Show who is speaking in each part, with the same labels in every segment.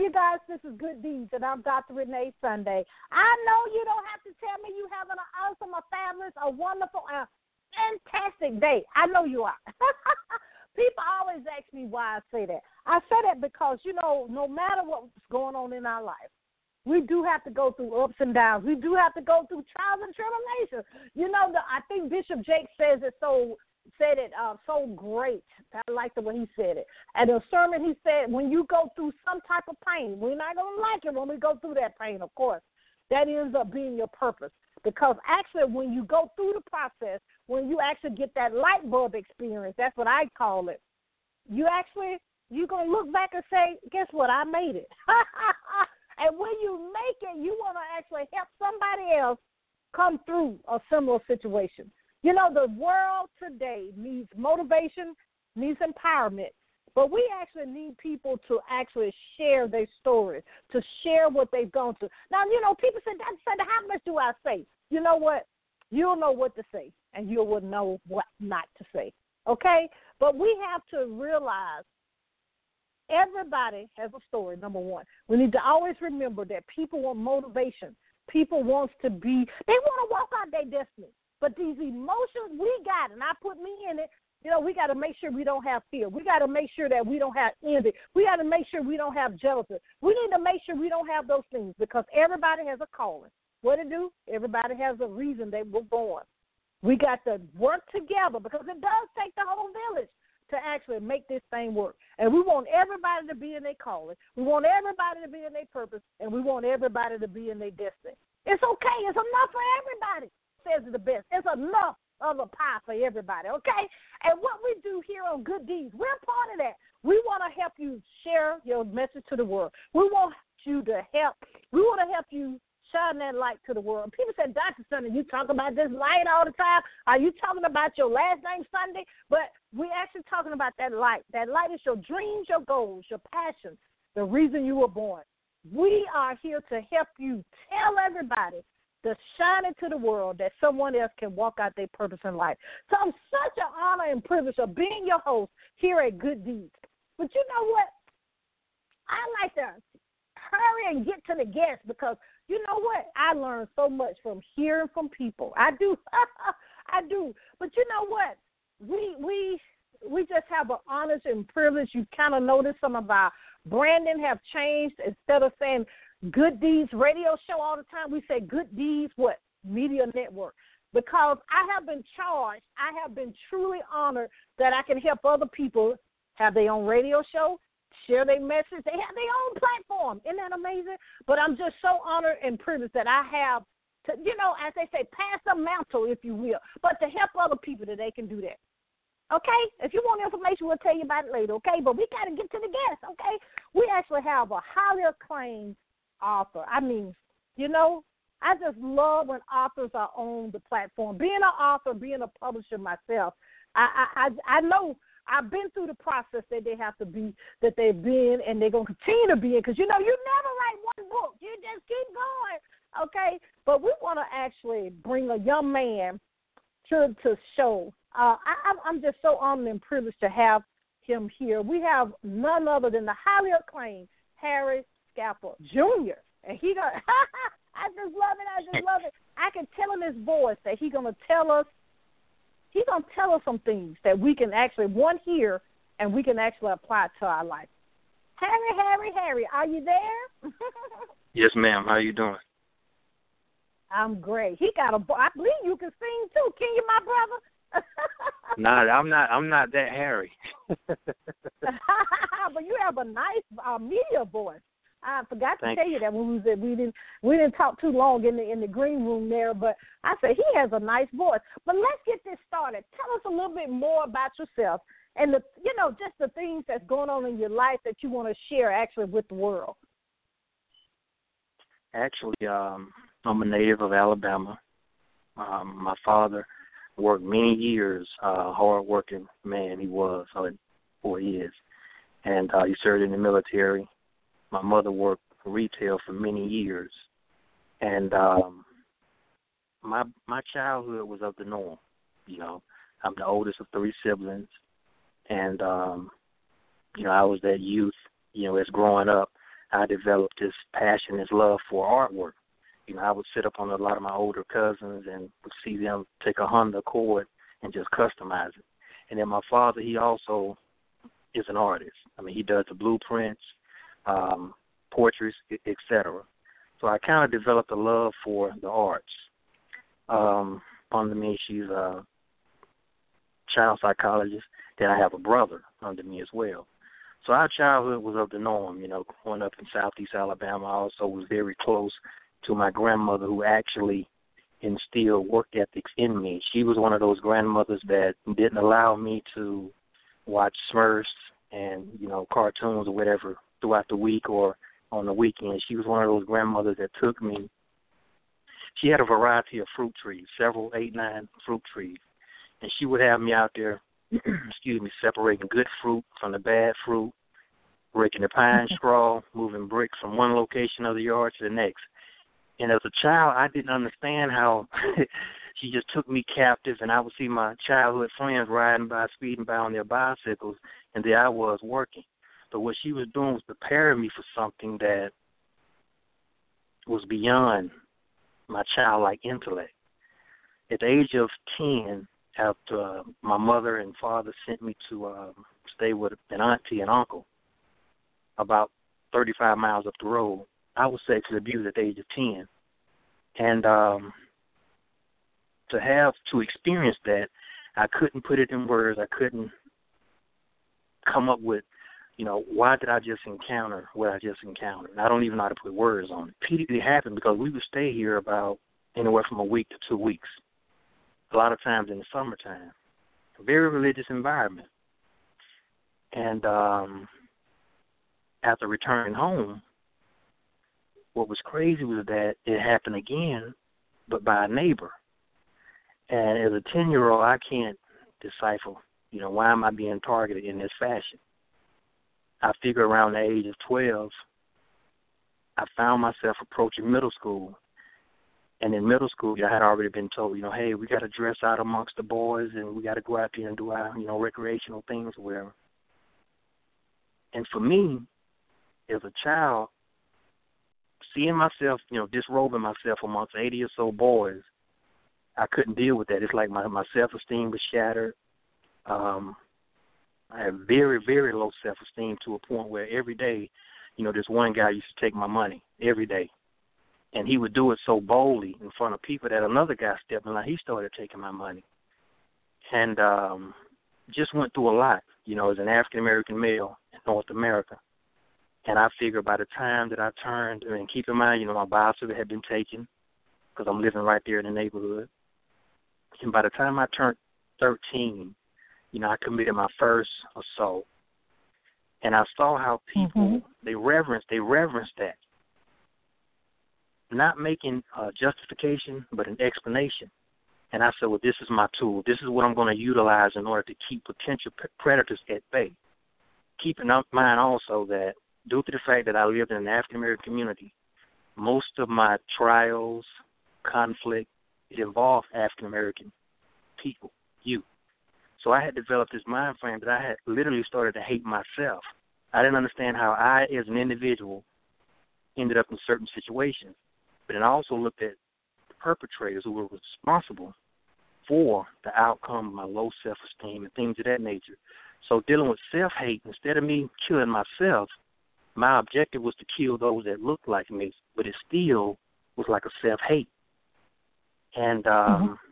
Speaker 1: you guys? This is Good Deeds, and I'm Dr. Renee Sunday. I know you don't have to tell me you having an awesome, a fabulous, a wonderful, a fantastic day. I know you are. People always ask me why I say that. I say that because, you know, no matter what's going on in our life, we do have to go through ups and downs. We do have to go through trials and tribulations. You know, the, I think Bishop Jakes says it so said it uh, so great. I like the way he said it. At a sermon he said, when you go through some type of pain, we're not gonna like it when we go through that pain, of course. That ends up being your purpose. Because actually when you go through the process, when you actually get that light bulb experience, that's what I call it, you actually you're gonna look back and say, Guess what, I made it. and when you make it, you wanna actually help somebody else come through a similar situation. You know, the world today needs motivation, needs empowerment, but we actually need people to actually share their stories, to share what they've gone through. Now, you know, people. Sunday, how much do I say? You know what? You'll know what to say, and you will know what not to say. Okay? But we have to realize everybody has a story, number one. We need to always remember that people want motivation. People wants to be, they want to walk out their destiny. But these emotions we got, and I put me in it, you know, we got to make sure we don't have fear. We got to make sure that we don't have envy. We got to make sure we don't have jealousy. We need to make sure we don't have those things because everybody has a calling. What to do? Everybody has a reason they were born. We got to work together because it does take the whole village to actually make this thing work. And we want everybody to be in their calling. We want everybody to be in their purpose, and we want everybody to be in their destiny. It's okay. It's enough for everybody says it the best. It's enough of a pie for everybody, okay? And what we do here on Good Deeds, we're part of that. We want to help you share your message to the world. We want you to help. We want to help you shine that light to the world. People say, Dr. Sunday, you talk about this light all the time. Are you talking about your last name Sunday? But we're actually talking about that light. That light is your dreams, your goals, your passions, the reason you were born. We are here to help you tell everybody to shine into the world that someone else can walk out their purpose in life. So I'm such an honor and privilege of being your host here at Good Deeds. But you know what? I like to hurry and get to the guests because you know what? I learn so much from hearing from people. I do. I do. But you know what? We we we just have an honor and privilege. You kind of notice some of our branding have changed. Instead of saying Good Deeds radio show all the time. We say Good Deeds what? Media Network. Because I have been charged, I have been truly honored that I can help other people have their own radio show, share their message. They have their own platform. Isn't that amazing? But I'm just so honored and privileged that I have to, you know, as they say, pass the mantle, if you will, but to help other people that they can do that. Okay? If you want information, we'll tell you about it later, okay? But we got to get to the guests, okay? We actually have a highly acclaimed author. I mean, you know, I just love when authors are on the platform. Being an author, being a publisher myself, I I I know I've been through the process that they have to be that they've been and they're gonna continue to be in because you know you never write one book. You just keep going. Okay? But we wanna actually bring a young man to to show. Uh I I'm just so honored and privileged to have him here. We have none other than the highly acclaimed Harry Saffold Jr. And he got I just love it, I just love it. I can tell in his voice that he's gonna tell us he's gonna tell us some things that we can actually one hear and we can actually apply to our life. Harry, Harry, Harry, are you there?
Speaker 2: yes, ma'am. How you doing?
Speaker 1: I'm great. He got a. I believe you can sing too. Can you, my brother?
Speaker 2: nah, I'm not. I'm not that Harry.
Speaker 1: but you have a nice uh, media voice. I forgot to
Speaker 2: Thank
Speaker 1: tell you that when we was we didn't we didn't talk too long in the in the green room there, but I said he has a nice voice. But let's get this started. Tell us a little bit more about yourself and the you know just the things that's going on in your life that you want to share actually with the world.
Speaker 2: Actually, um, I'm a native of Alabama. Um, my father worked many years, uh, hard working man he was, uh, or he is, and uh, he served in the military my mother worked retail for many years, and um, my my childhood was of the norm. You know, I'm the oldest of three siblings, and um, you know, I was that youth. You know, as growing up, I developed this passion, this love for artwork. You know, I would sit up on a lot of my older cousins and would see them take a Honda Accord and just customize it. And then my father, he also is an artist. I mean, he does the blueprints, um, portraits, etc. So I kind of developed a love for the arts. Um, under me, she's a child psychologist. Then I have a brother under me as well. So our childhood was of the norm, you know, growing up in southeast Alabama. I also was very close to my grandmother who actually instilled work ethics in me. She was one of those grandmothers that didn't allow me to watch Smurfs and, you know, cartoons or whatever throughout the week or on the weekend. She was one of those grandmothers that took me. She had a variety of fruit trees, several, eight, nine fruit trees, and she would have me out there, excuse me, separating good fruit from the bad fruit, breaking the pine straw, moving bricks from one location of the yard to the next. And as a child, I didn't understand how she just took me captive, and I would see my childhood friends riding by, speeding by on their bicycles, and there I was working. But what she was doing was preparing me for something that was beyond my childlike intellect. At the age of 10, after uh, my mother and father sent me to uh, stay with an auntie and uncle about 35 miles up the road, I was sexually abused at the age of 10. And um, to have to experience that, I couldn't put it in words. I couldn't come up with you know, why did I just encounter what I just encountered? And I don't even know how to put words on it. Repeatedly happened because we would stay here about anywhere from a week to two weeks. A lot of times in the summertime. A very religious environment. And um after returning home, what was crazy was that it happened again, but by a neighbor. And as a ten year old I can't decipher, you know, why am I being targeted in this fashion? I figure around the age of 12, I found myself approaching middle school. And in middle school, I had already been told, you know, hey, we got to dress out amongst the boys and we got to go out there and do our, you know, recreational things or whatever. And for me, as a child, seeing myself, you know, disrobing myself amongst 80 or so boys, I couldn't deal with that. It's like my my self esteem was shattered. Um, I have very, very low self esteem to a point where every day, you know, this one guy used to take my money every day. And he would do it so boldly in front of people that another guy stepped in line, he started taking my money. And um just went through a lot, you know, as an African American male in North America. And I figure by the time that I turned, I mean, keep in mind, you know, my bicycle had been taken because I'm living right there in the neighborhood. And by the time I turned 13, you know, I committed my first assault, and I saw how people
Speaker 1: mm-hmm.
Speaker 2: they reverence they reverence that, not making a justification but an explanation. And I said, well, this is my tool. This is what I'm going to utilize in order to keep potential predators at bay. Keeping in mind also that due to the fact that I lived in an African American community, most of my trials, conflict, it involved African American people, youth. So I had developed this mind frame that I had literally started to hate myself. I didn't understand how I, as an individual, ended up in certain situations. But then I also looked at the perpetrators who were responsible for the outcome of my low self esteem and things of that nature. So dealing with self hate, instead of me killing myself, my objective was to kill those that looked like me, but it still was like a self hate. And um mm-hmm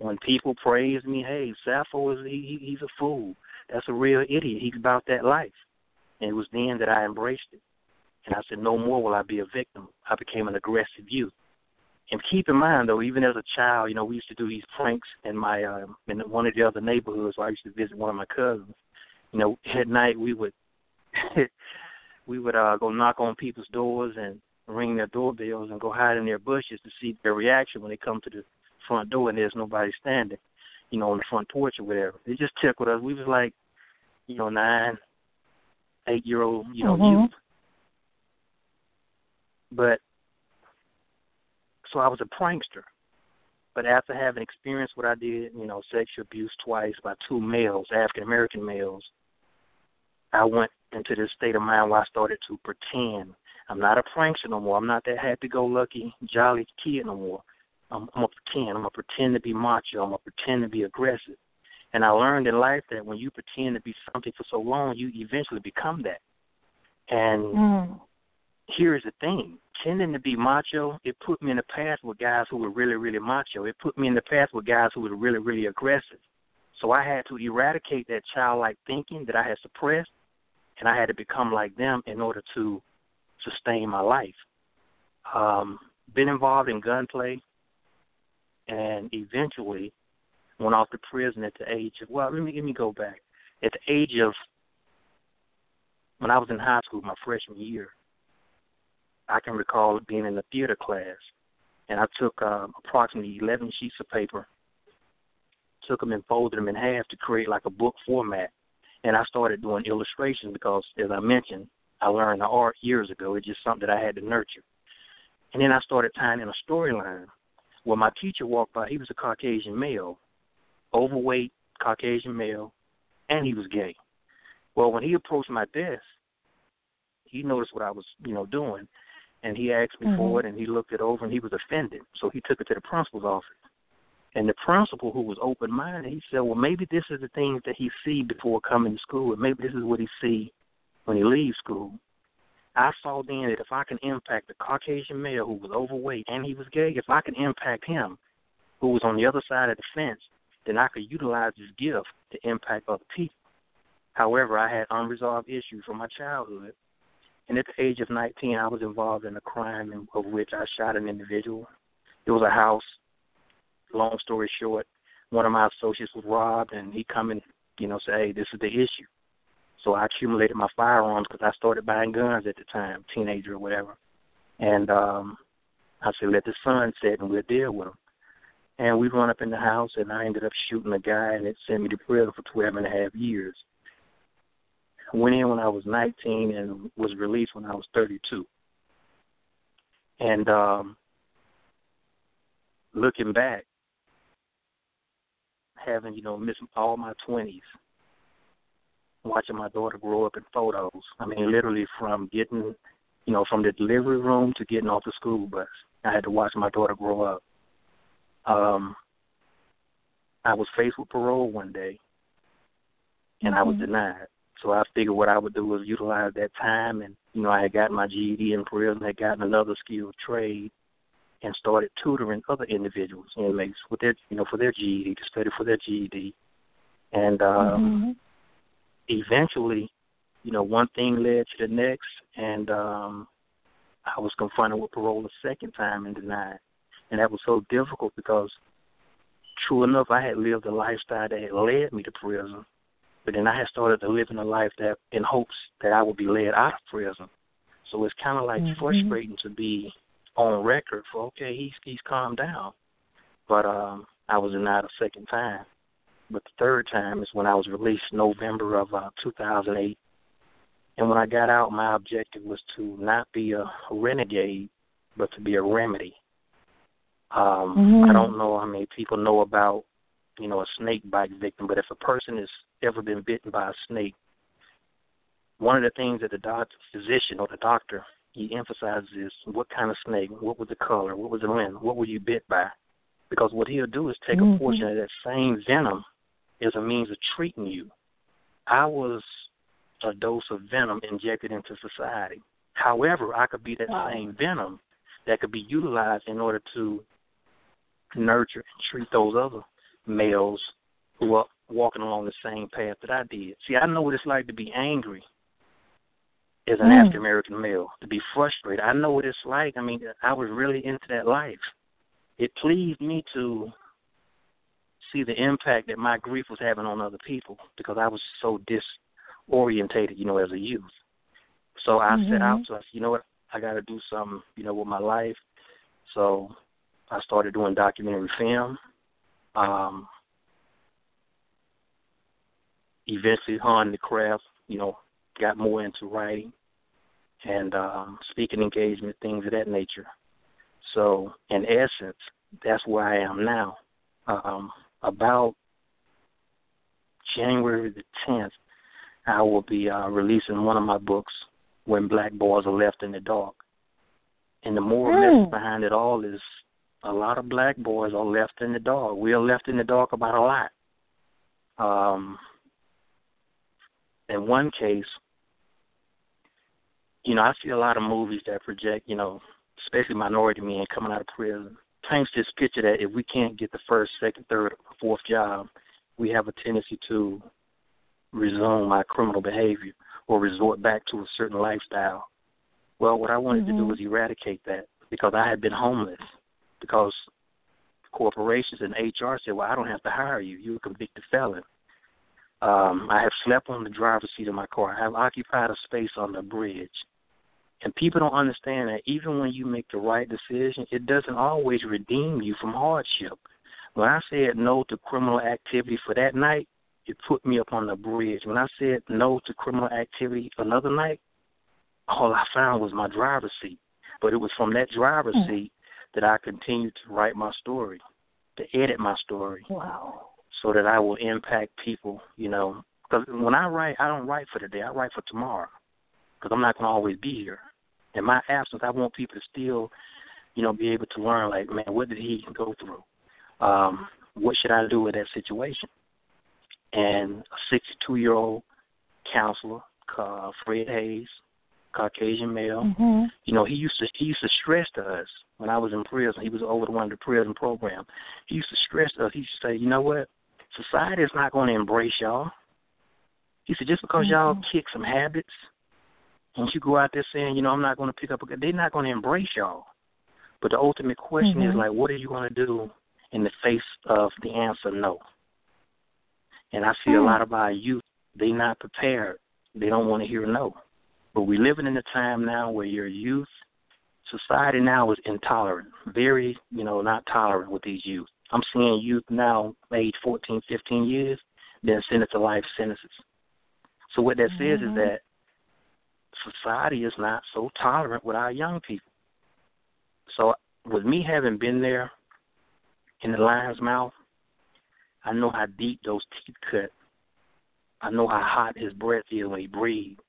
Speaker 2: when people praise me, hey, Saffold is he, he's a fool. That's a real idiot. He's about that life. And it was then that I embraced it. And I said, no more will I be a victim. I became an aggressive youth. And keep in mind, though, even as a child, you know, we used to do these pranks in my uh, in one of the other neighborhoods where I used to visit one of my cousins. You know, at night we would we would uh, go knock on people's doors and ring their doorbells and go hide in their bushes to see their reaction when they come to the front door and there's nobody standing, you know, on the front porch or whatever. It just tickled us. We was like, you know, nine, eight year old, you know,
Speaker 1: mm-hmm.
Speaker 2: youth. But so I was a prankster. But after having experienced what I did, you know, sexual abuse twice by two males, African American males, I went into this state of mind where I started to pretend. I'm not a prankster no more. I'm not that happy-go-lucky, jolly kid no more. I'm, I'm gonna pretend. I'm gonna pretend to be macho. I'm gonna pretend to be aggressive. And I learned in life that when you pretend to be something for so long, you eventually become that. And
Speaker 1: mm.
Speaker 2: here is the thing: tending to be macho, it put me in the past with guys who were really, really macho. It put me in the past with guys who were really, really aggressive. So I had to eradicate that childlike thinking that I had suppressed, and I had to become like them in order to sustain my life. Um, been involved in gunplay, and eventually went off to prison at the age of well, let me let me go back. At the age of when I was in high school, my freshman year, I can recall being in the theater class, and I took uh, approximately 11 sheets of paper, took them and folded them in half to create like a book format, and I started doing illustrations because, as I mentioned, I learned the art years ago. It's just something that I had to nurture, and then I started tying in a storyline. Well, my teacher walked by. He was a Caucasian male, overweight Caucasian male, and he was gay. Well, when he approached my desk, he noticed what I was, you know, doing, and he asked me
Speaker 1: mm-hmm.
Speaker 2: for it, and he looked it over, and he was offended. So he took it to the principal's office. And the principal, who was open-minded, he said, "Well, maybe this is the things that he see before coming to school, and maybe this is what he see when he leaves school." I saw then that if I can impact the Caucasian male who was overweight and he was gay, if I can impact him, who was on the other side of the fence, then I could utilize this gift to impact other people. However, I had unresolved issues from my childhood, and at the age of 19, I was involved in a crime of which I shot an individual. It was a house. Long story short, one of my associates was robbed, and he come and you know say, "Hey, this is the issue." So I accumulated my firearms because I started buying guns at the time, teenager or whatever. And um I said, "Let the sun set, and we'll deal with them." And we run up in the house, and I ended up shooting a guy, and it sent me to prison for twelve and a half years. Went in when I was 19 and was released when I was 32. And um, looking back, having you know missed all my 20s, watching my daughter grow up in photos. I mean, literally from getting, you know, from the delivery room to getting off the school bus. I had to watch my daughter grow up um, I was faced with parole one day, and mm-hmm. I was mm-hmm. denied. So I figured what I would do was utilize that time, and you know I had gotten my GED in prison, had gotten another skilled trade, and started tutoring other individuals, inmates, with their you know for their GED to study for their GED, and um, mm-hmm. Eventually, you know, one thing led to the next, and um, I was confronted with parole a second time and denied and that was so difficult because, true enough, I had lived a lifestyle that had led me to prison, but then I had started to live in a life that, in hopes that I would be led out of prison. So it's kind of like mm-hmm. frustrating to be on record for okay, he's he's calmed down, but um, I was denied a second time. But the third time is when I was released November of uh, 2008. And when I got out, my objective was to not be a renegade, but to be a remedy. Um, mm-hmm. I don't know how many people know about, you know, a snake bite victim, but if a person has ever been bitten by a snake, one of the things that the doctor, physician or the doctor he emphasizes is what kind of snake, what was the color, what was the length, what were you bit by? Because what he'll do is take mm-hmm. a portion of that same venom as a means of treating you. I was a dose of venom injected into society. However, I could be that wow. same venom that could be utilized in order to nurture and treat those other males who are walking along the same path that I did. See, I know what it's like to be angry as an mm. African American male, to be frustrated. I know what it's like. I mean, I was really into that life. It pleased me to see the impact that my grief was having on other people because I was so disorientated, you know, as a youth. So I mm-hmm. set out to, I said, you know what, I got to do something, you know, with my life. So I started doing documentary film. Um, eventually honed the craft, you know, got more into writing and um, speaking engagement, things of that nature. So, in essence, that's where I am now. Um, about January the 10th, I will be uh, releasing one of my books, When Black Boys Are Left in the Dark. And the moral mm. message behind it all is a lot of black boys are left in the dark. We are left in the dark about a lot. Um, in one case, you know, I see a lot of movies that project, you know, especially minority men coming out of prison, paints this picture that if we can't get the first, second, third, or fourth job, we have a tendency to resume our criminal behavior or resort back to a certain lifestyle. Well, what I wanted mm-hmm. to do mm-hmm. was eradicate that because I had been homeless because corporations and HR said, "Well, I don't have to hire you. You're a convicted felon." Um, I have slept on the driver's seat of my car. I have occupied a space on the bridge. And people don't understand that even when you make the right decision, it doesn't always redeem you from hardship. When I said no to criminal activity for that night, it put me up on the bridge. When I said no to criminal activity another night, all I found was my driver's seat. But it was from that driver's mm. seat that I continued to write my story, to edit my story.
Speaker 1: Wow.
Speaker 2: So that I will impact people, you know. Because when I write, I don't write for today. I write for tomorrow. Because I'm not going to always be here. In my absence, I want people to still, you know, be able to learn, like, man, what did he go through? Um, what should I do with that situation? And a 62 year old counselor, uh, Fred Hayes, Caucasian male.
Speaker 1: Mm-hmm.
Speaker 2: You know, he used to he used to stress to us when I was in prison. He was over the one of the prison program. He used to stress to us. He used to say, you know what, society is not going to embrace y'all. He said, just because mm-hmm. y'all kick some habits, and you go out there saying, you know, I'm not going to pick up a, they're not going to embrace y'all. But the ultimate question mm-hmm. is like, what are you going to do in the face of the answer no? And I see mm. a lot of our youth, they not prepared. They don't want to hear no. But we're living in a time now where your youth, society now is intolerant, very, you know, not tolerant with these youth. I'm seeing youth now, age 14, 15 years, being sentenced to life sentences. So what that mm-hmm. says is mm-hmm. that society is not so tolerant with our young people. So with me having been there in the lion's mouth, I know how deep those teeth cut. I know how hot his breath is when he breathes.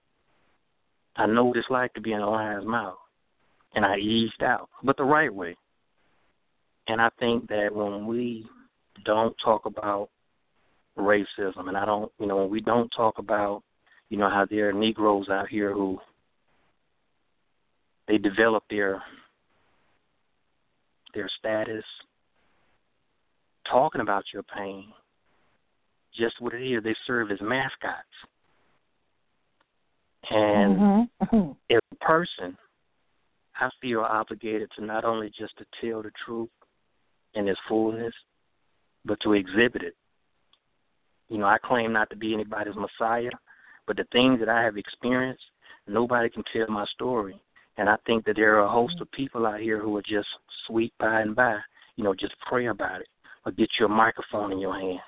Speaker 2: I know what it's like to be in a lion's mouth. And I eased out, but the right way. And I think that when we don't talk about racism, and I don't, you know, when we don't talk about, you know, how there are Negroes out here who they develop their their status, talking about your pain, just what it is. They serve as mascots. And mm-hmm. as a person, I feel obligated to not only just to tell the truth in its fullness, but to exhibit it. You know, I claim not to be anybody's messiah, but the things that I have experienced, nobody can tell my story. And I think that there are a host of people out here who are just sweet by and by, you know, just pray about it or get your microphone in your hand.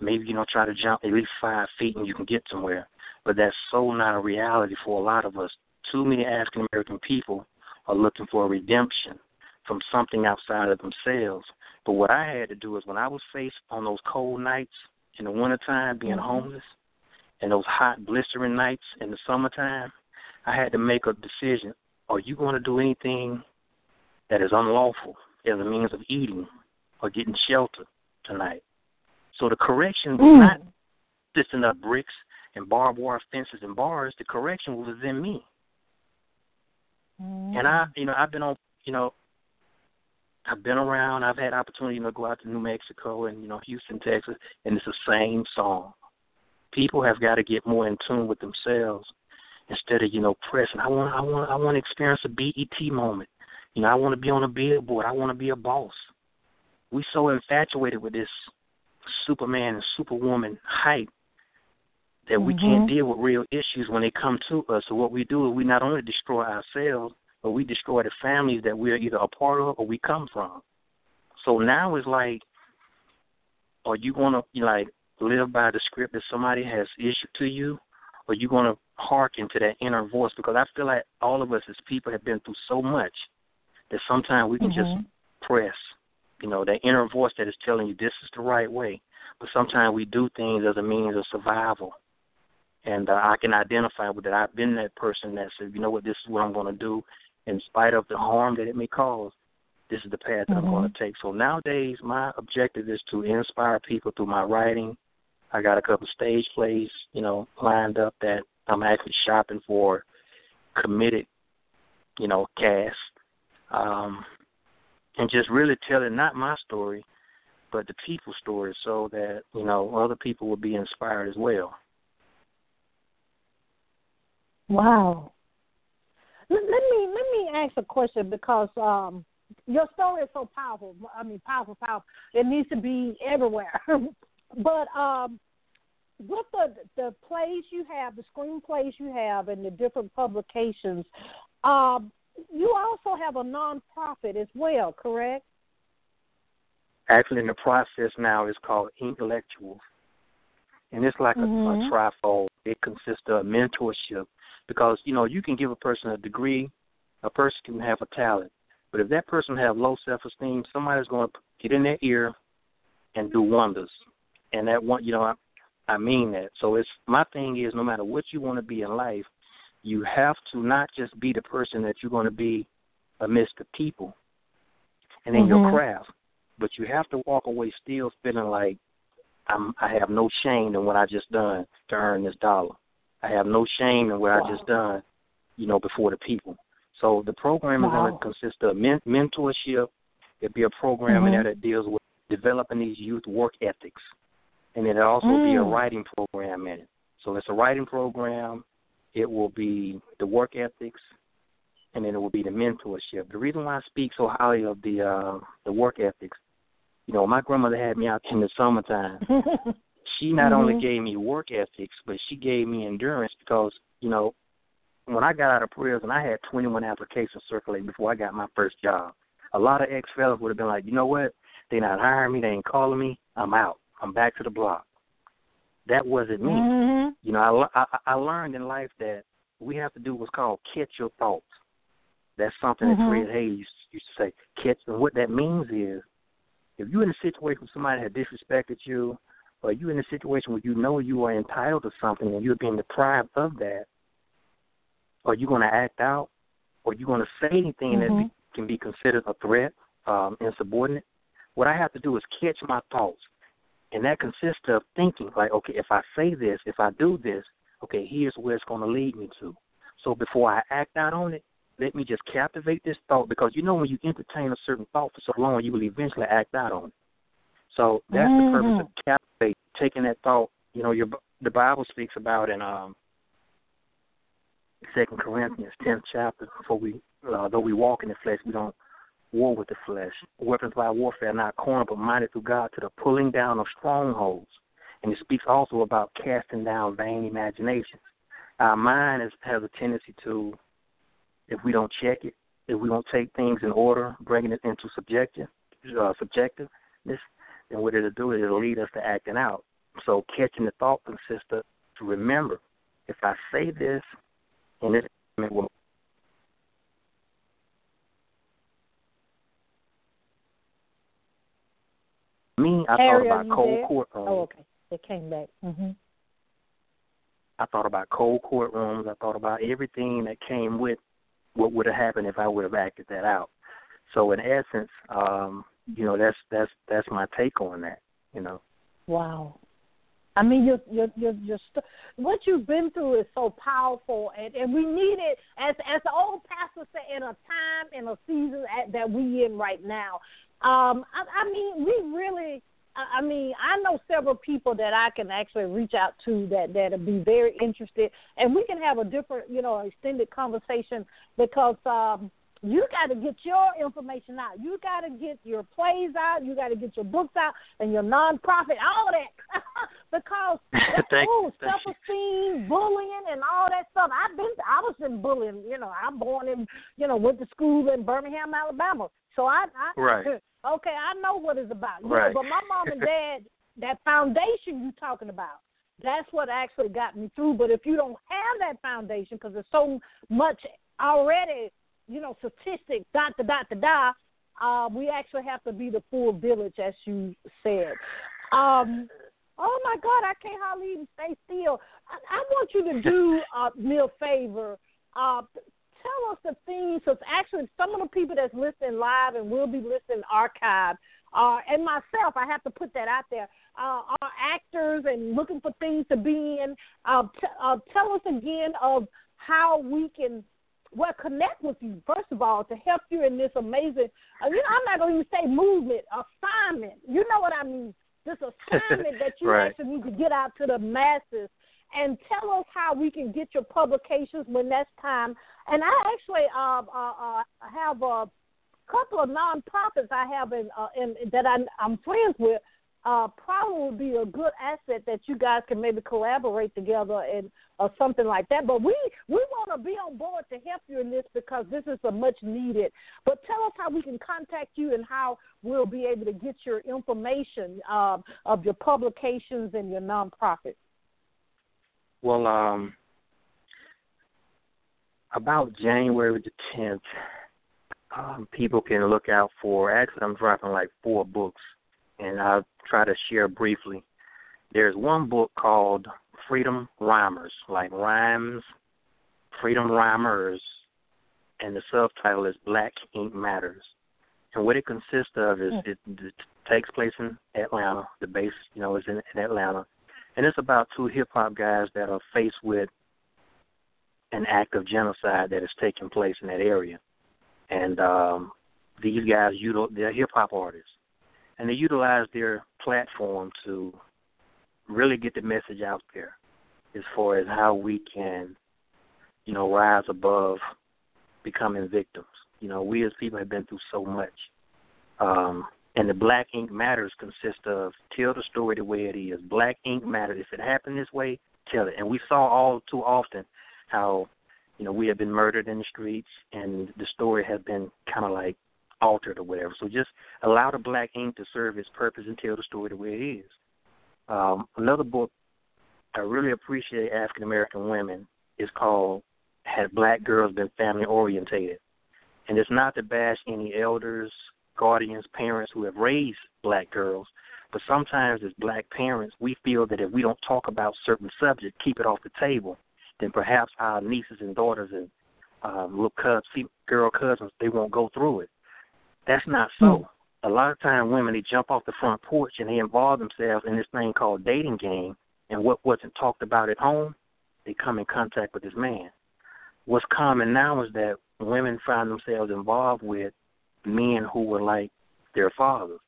Speaker 2: Maybe, you know, try to jump at least five feet and you can get somewhere. But that's so not a reality for a lot of us. Too many African American people are looking for a redemption from something outside of themselves. But what I had to do is when I was faced on those cold nights in the wintertime being mm-hmm. homeless and those hot blistering nights in the summertime, I had to make a decision. Are you going to do anything that is unlawful as a means of eating or getting shelter tonight? So the correction was mm. not sticking up bricks and barbed wire fences and bars, the correction was in me.
Speaker 1: Mm.
Speaker 2: And I, you know, I've been on, you know, I've been around. I've had opportunity to go out to New Mexico and you know Houston, Texas, and it's the same song. People have got to get more in tune with themselves instead of you know pressing. I want, I want, I want to experience a BET moment. You know, I want to be on a billboard. I want to be a boss. We so infatuated with this Superman and Superwoman hype that mm-hmm. we can't mm-hmm. deal with real issues when they come to us. So what we do is we not only destroy ourselves, but we destroy the families that we're either a part of or we come from. So now it's like, are you gonna like live by the script that somebody has issued to you, or you gonna hearken to that inner voice? Because I feel like all of us as people have been through so much that sometimes we can
Speaker 1: mm-hmm.
Speaker 2: just press, you know, that inner voice that is telling you this is the right way. But sometimes we do things as a means of survival and uh, I can identify with that. I've been that person that said, you know what, this is what I'm going to do, in spite of the harm that it may cause. This is the path that mm-hmm. I'm going to take. So nowadays, my objective is to inspire people through my writing. I got a couple stage plays, you know, lined up that I'm actually shopping for committed, you know, cast, um, and just really telling not my story, but the people's story, so that you know other people will be inspired as well.
Speaker 1: Wow. Let, let me let me ask a question because um, your story is so powerful. I mean, powerful, powerful. It needs to be everywhere. but um, with the the plays you have, the screenplays you have, and the different publications, um, you also have a nonprofit as well, correct?
Speaker 2: Actually, in the process now, it's called Inklectuals, and it's like mm-hmm. a, a trifold. It consists of mentorship, because you know you can give a person a degree, a person can have a talent, but if that person have low self esteem, somebody's going to get in their ear and do wonders. And that one, you know, I, I mean that. So it's my thing is no matter what you want to be in life, you have to not just be the person that you're going to be amidst the people and in mm-hmm. your craft, but you have to walk away still feeling like I'm I have no shame in what I just done to earn this dollar. I have no shame in what wow. I just done, you know, before the people. So the program wow. is going to consist of men- mentorship. It'll be a program mm-hmm. in there that deals with developing these youth work ethics, and then it'll also mm. be a mm. writing program in it. So it's a writing program. It will be the work ethics, and then it will be the mentorship. The reason why I speak so highly of the uh, the work ethics, you know, my grandmother had me out in the summertime. she not mm-hmm. only gave me work ethics, but she gave me endurance because, you know, when I got out of prison, I had 21 applications circulating before I got my first job. A lot of ex fellas would have been like, you know what? They not hiring me. They ain't calling me. I'm out. I'm back to the block. That wasn't me.
Speaker 1: Mm-hmm.
Speaker 2: You know, I, I I learned in life that we have to do what's called catch your thoughts. That's something mm-hmm. that Fred Hayes used to say. Catch, and what that means is, if you're in a situation where somebody has disrespected you, or you're in a situation where you know you are entitled to something and you're being deprived of that, are you going to act out? Or are you going to say anything mm-hmm. that be, can be considered a threat, um, insubordinate? What I have to do is catch my thoughts. And that consists of thinking, like, okay, if I say this, if I do this, okay, here's where it's going to lead me to. So before I act out on it, let me just captivate this thought because you know when you entertain a certain thought for so long, you will eventually act out on it. So that's mm-hmm. the purpose of mm-hmm. captivate, taking that thought. You know, your the Bible speaks about in um Second Corinthians, tenth chapter. For we, uh, though we walk in the flesh, we don't war with the flesh. Weapons by warfare are not carnal, but mighty through God to the pulling down of strongholds. And it speaks also about casting down vain imaginations. Our mind is, has a tendency to, if we don't check it, if we don't take things in order, bringing it into subjective, uh, subjectiveness, then what it'll do is it'll lead us to acting out. So catching the thought consists to remember, if I say this, and this will me, I
Speaker 1: Harry,
Speaker 2: thought about cold courtrooms.
Speaker 1: Oh, okay. It came back. Mhm.
Speaker 2: I thought about cold courtrooms. I thought about everything that came with what would have happened if I would have acted that out. So in essence, um, you know, that's that's that's my take on that. You know.
Speaker 1: Wow. I mean, your your your your st- what you've been through is so powerful, and and we need it as as the old pastor said in a time in a season at, that we in right now. Um, I, I mean, we really. I mean, I know several people that I can actually reach out to that that'll be very interested, and we can have a different, you know, extended conversation because um, you got to get your information out. You got to get your plays out. You got to get your books out and your nonprofit, all that, because oh, self esteem, bullying, and all that stuff. I've been, I was in bullying. You know, I'm born in, you know, went to school in Birmingham, Alabama. So I, I
Speaker 2: right.
Speaker 1: Okay, I know what it's about.
Speaker 2: Right.
Speaker 1: Know, but my mom and dad, that foundation you're talking about, that's what actually got me through. But if you don't have that foundation, because there's so much already you know, statistics, dot, da, dot, da, da, uh, we actually have to be the full village, as you said. Um, Oh my God, I can't hardly even stay still. I, I want you to do uh, me a favor. Uh, tell us the things. Because actually, some of the people that's listening live and will be listening archived, uh, and myself, I have to put that out there. Uh, are actors and looking for things to be in. Uh, t- uh, tell us again of how we can well connect with you first of all to help you in this amazing. Uh, you know, I'm not going to even say movement assignment. You know what I mean? This assignment that you
Speaker 2: right.
Speaker 1: actually need to get out to the masses and tell us how we can get your publications when that's time. And I actually uh, uh, uh, have a couple of nonprofits I have in, uh, in that I, I'm friends with uh, probably would be a good asset that you guys can maybe collaborate together and or something like that. But we we want to be on board to help you in this because this is a much needed. But tell us how we can contact you and how we'll be able to get your information um, of your publications and your nonprofit.
Speaker 2: Well, um, about January the tenth, um, people can look out for. Actually, I'm dropping like four books and I'll try to share briefly. There's one book called Freedom Rhymers, like rhymes, Freedom Rhymers, and the subtitle is Black Ink Matters. And what it consists of is it, it takes place in Atlanta. The base, you know, is in, in Atlanta, and it's about two hip hop guys that are faced with an act of genocide that is taking place in that area. And um, these guys, they're hip hop artists and they utilize their platform to really get the message out there as far as how we can, you know, rise above becoming victims. You know, we as people have been through so much. Um, and the Black Ink Matters consist of tell the story the way it is. Black Ink Matters. If it happened this way, tell it. And we saw all too often how, you know, we have been murdered in the streets and the story has been kind of like altered or whatever. So just allow the black ink to serve its purpose and tell the story the way it is. Um, another book I really appreciate African American women is called Had Black Girls Been Family Orientated? And it's not to bash any elders, guardians, parents who have raised black girls, but sometimes as black parents, we feel that if we don't talk about certain subjects, keep it off the table, then perhaps our nieces and daughters and um, little cousins, girl cousins, they won't go through it. That's not so. Hmm. A lot of time women they jump off the front porch and they involve themselves in this thing called dating game and what wasn't talked about at home, they come in contact with this man. What's common now is that women find themselves involved with men who were like their fathers.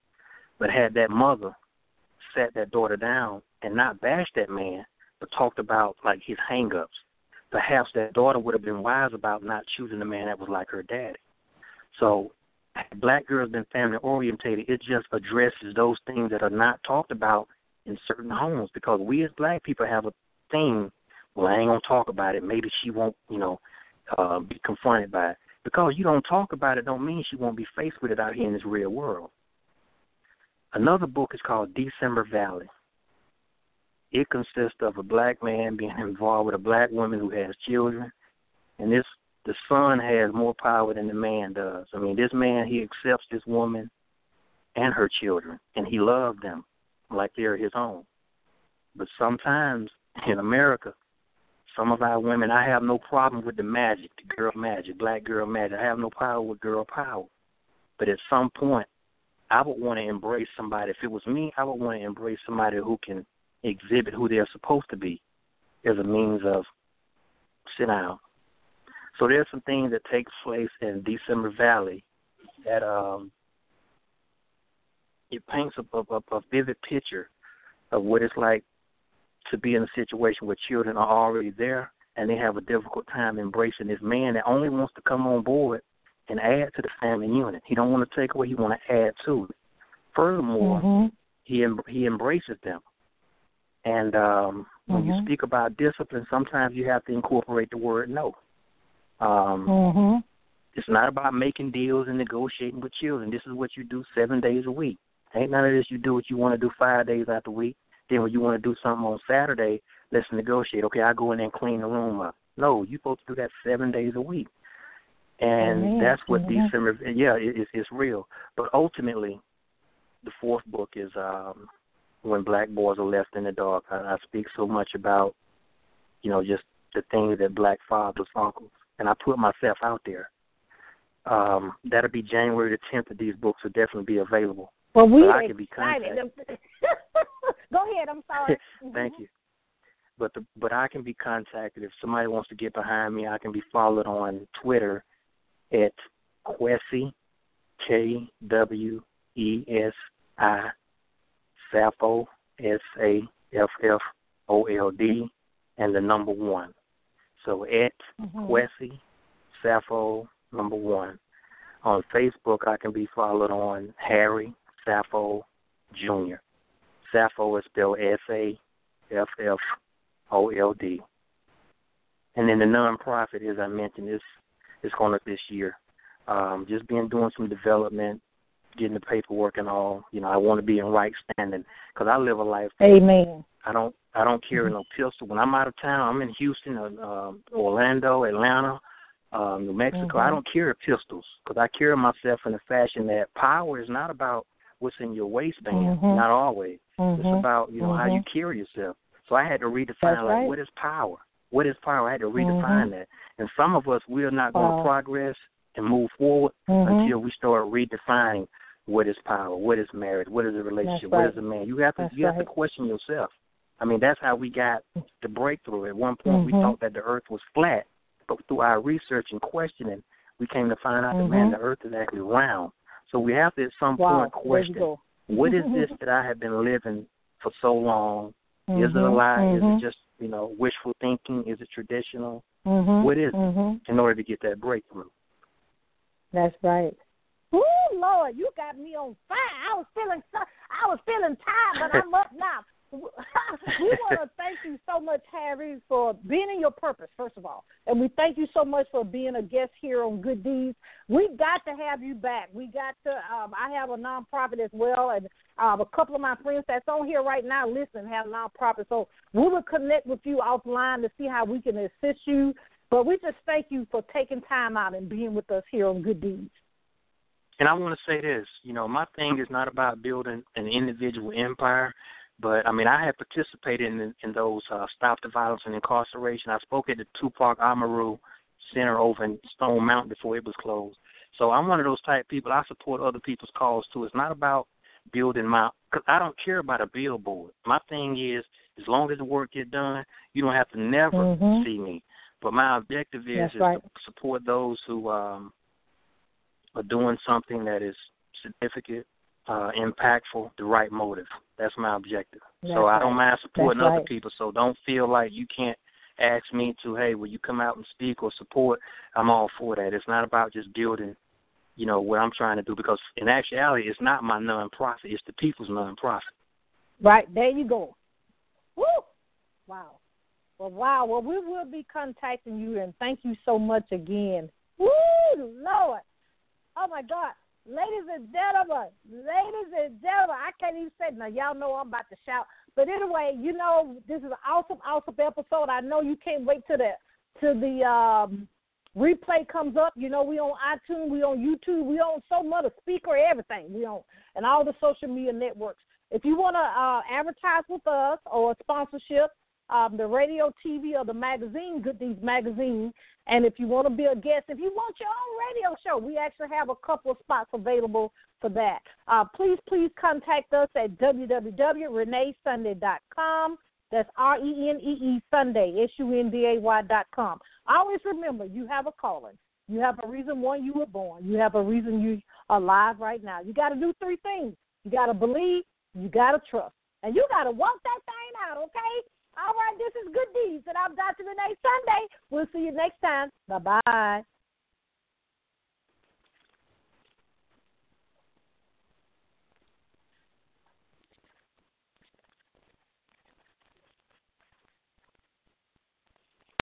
Speaker 2: But had that mother sat that daughter down and not bashed that man, but talked about like his hangups, perhaps that daughter would have been wise about not choosing a man that was like her daddy. So black girls been family orientated, it just addresses those things that are not talked about in certain homes because we as black people have a thing. Well, I ain't gonna talk about it. Maybe she won't, you know, uh, be confronted by it. Because you don't talk about it, don't mean she won't be faced with it out here in this real world. Another book is called December Valley. It consists of a black man being involved with a black woman who has children, and this the son has more power than the man does. I mean, this man he accepts this woman and her children, and he loves them like they're his own. But sometimes in America, some of our women, I have no problem with the magic, the girl magic, black girl magic. I have no problem with girl power. But at some point, I would want to embrace somebody. If it was me, I would want to embrace somebody who can exhibit who they're supposed to be as a means of sit down, so there's some things that takes place in December Valley that um it paints a, a, a vivid picture of what it's like to be in a situation where children are already there and they have a difficult time embracing this man that only wants to come on board and add to the family unit. He don't want to take away; he want to add to it. Furthermore,
Speaker 1: mm-hmm.
Speaker 2: he he embraces them. And um, when
Speaker 1: mm-hmm.
Speaker 2: you speak about discipline, sometimes you have to incorporate the word no. Um,
Speaker 1: mm-hmm.
Speaker 2: It's not about making deals and negotiating with children. This is what you do seven days a week. Ain't none of this you do what you want to do five days out the week. Then when you want to do something on Saturday, let's negotiate. Okay, I go in and clean the room up. No, you're supposed to do that seven days a week. And
Speaker 1: mm-hmm.
Speaker 2: that's what
Speaker 1: mm-hmm.
Speaker 2: December. Yeah, it, it's it's real. But ultimately, the fourth book is um, when black boys are left in the dark. I, I speak so much about, you know, just the things that black fathers, uncles, and I put myself out there. Um, that'll be January the tenth. That these books will definitely be available.
Speaker 1: Well, we
Speaker 2: are
Speaker 1: I can
Speaker 2: be
Speaker 1: excited. Go ahead. I'm sorry.
Speaker 2: Thank you. But the, but I can be contacted if somebody wants to get behind me. I can be followed on Twitter at Kwesi K W E S I Saffold S A F F O L D and the number one. So at mm-hmm. Kwesi Saffold number one. On Facebook I can be followed on Harry Saffold Jr. Saffold is spelled S A F F O L D. And then the nonprofit, as I mentioned, is is going up this year. Um, just been doing some development, getting the paperwork and all. You know, I want to be in right standing because I live a life.
Speaker 1: Amen.
Speaker 2: I don't I don't carry mm-hmm. no pistol. When I'm out of town, I'm in Houston, uh, Orlando, Atlanta, uh, New Mexico. Mm-hmm. I don't carry pistols because I carry myself in a fashion that power is not about what's in your waistband. Mm-hmm. Not always. It's mm-hmm. about you know how you mm-hmm. carry yourself. So I had to redefine
Speaker 1: That's
Speaker 2: like
Speaker 1: right.
Speaker 2: what is power. What is power? I had to redefine that. And some of us we are not going to progress and move forward until we start redefining what is power, what is marriage, what is a relationship,
Speaker 1: right.
Speaker 2: what is a man. You have to
Speaker 1: That's
Speaker 2: you
Speaker 1: right.
Speaker 2: have to question yourself. I mean, that's how we got the breakthrough. At one point, we thought that the earth was flat, but through our research and questioning, we came to find out that man, the earth is actually round. So we have to at some
Speaker 1: wow.
Speaker 2: point question what is this that I have been living for so long?
Speaker 1: Mm-hmm.
Speaker 2: Is it a lie?
Speaker 1: Mm-hmm.
Speaker 2: Is it just you know wishful thinking? Is it traditional?
Speaker 1: Mm-hmm.
Speaker 2: What is it
Speaker 1: mm-hmm.
Speaker 2: in order to get that breakthrough?
Speaker 1: That's right. Oh Lord, you got me on fire. I was feeling so, I was feeling tired, but I'm up now. We want to thank you so much, Harry, for being in your purpose, first of all. And we thank you so much for being a guest here on Good Deeds. We've got to have you back. We got to, um, I have a nonprofit as well, and um, a couple of my friends that's on here right now listen have nonprofits. So we will connect with you offline to see how we can assist you. But we just thank you for taking time out and being with us here on Good Deeds.
Speaker 2: And I want to say this, you know, my thing is not about building an individual empire. But I mean, I had participated in in those uh, stop the violence and incarceration. I spoke at the Tupac Amaru Center over in Stone Mountain before it was closed. So I'm one of those type of people. I support other people's cause too. It's not about building my. Cause I don't care about a billboard. My thing is, as long as the work get done, you don't have to never
Speaker 1: mm-hmm.
Speaker 2: see me. But my objective is,
Speaker 1: That's
Speaker 2: is
Speaker 1: right.
Speaker 2: to support those who um, are doing something that is significant, uh, impactful, the right motive. That's my objective.
Speaker 1: That's
Speaker 2: so
Speaker 1: right.
Speaker 2: I don't mind supporting
Speaker 1: That's
Speaker 2: other
Speaker 1: right.
Speaker 2: people. So don't feel like you can't ask me to, hey, will you come out and speak or support? I'm all for that. It's not about just building, you know, what I'm trying to do because in actuality, it's not my nonprofit. It's the people's nonprofit.
Speaker 1: Right there, you go. Woo! Wow. Well, wow. Well, we will be contacting you, and thank you so much again. Woo, Lord. Oh my God. Ladies and gentlemen, ladies and gentlemen, I can't even say now. Y'all know I'm about to shout. But anyway, you know, this is an awesome, awesome episode. I know you can't wait till the till the um replay comes up. You know, we on iTunes, we on YouTube, we on so much of Spreaker, everything. We on and all the social media networks. If you want to uh, advertise with us or sponsorship, um, the radio, TV, or the magazine, Good Deeds Magazine. And if you want to be a guest, if you want your own radio show, we actually have a couple of spots available for that. Uh, please, please contact us at www.reneesunday.com. That's R E N E E Sunday, S U N D A Y dot com. Always remember, you have a calling. You have a reason why you were born. You have a reason you are alive right now. You got to do three things. You got to believe, you got to trust, and you got to walk that thing out, okay? All right, this is Good Deeds, and I'm Dr. Renee Sunday. We'll see you next time. Bye bye.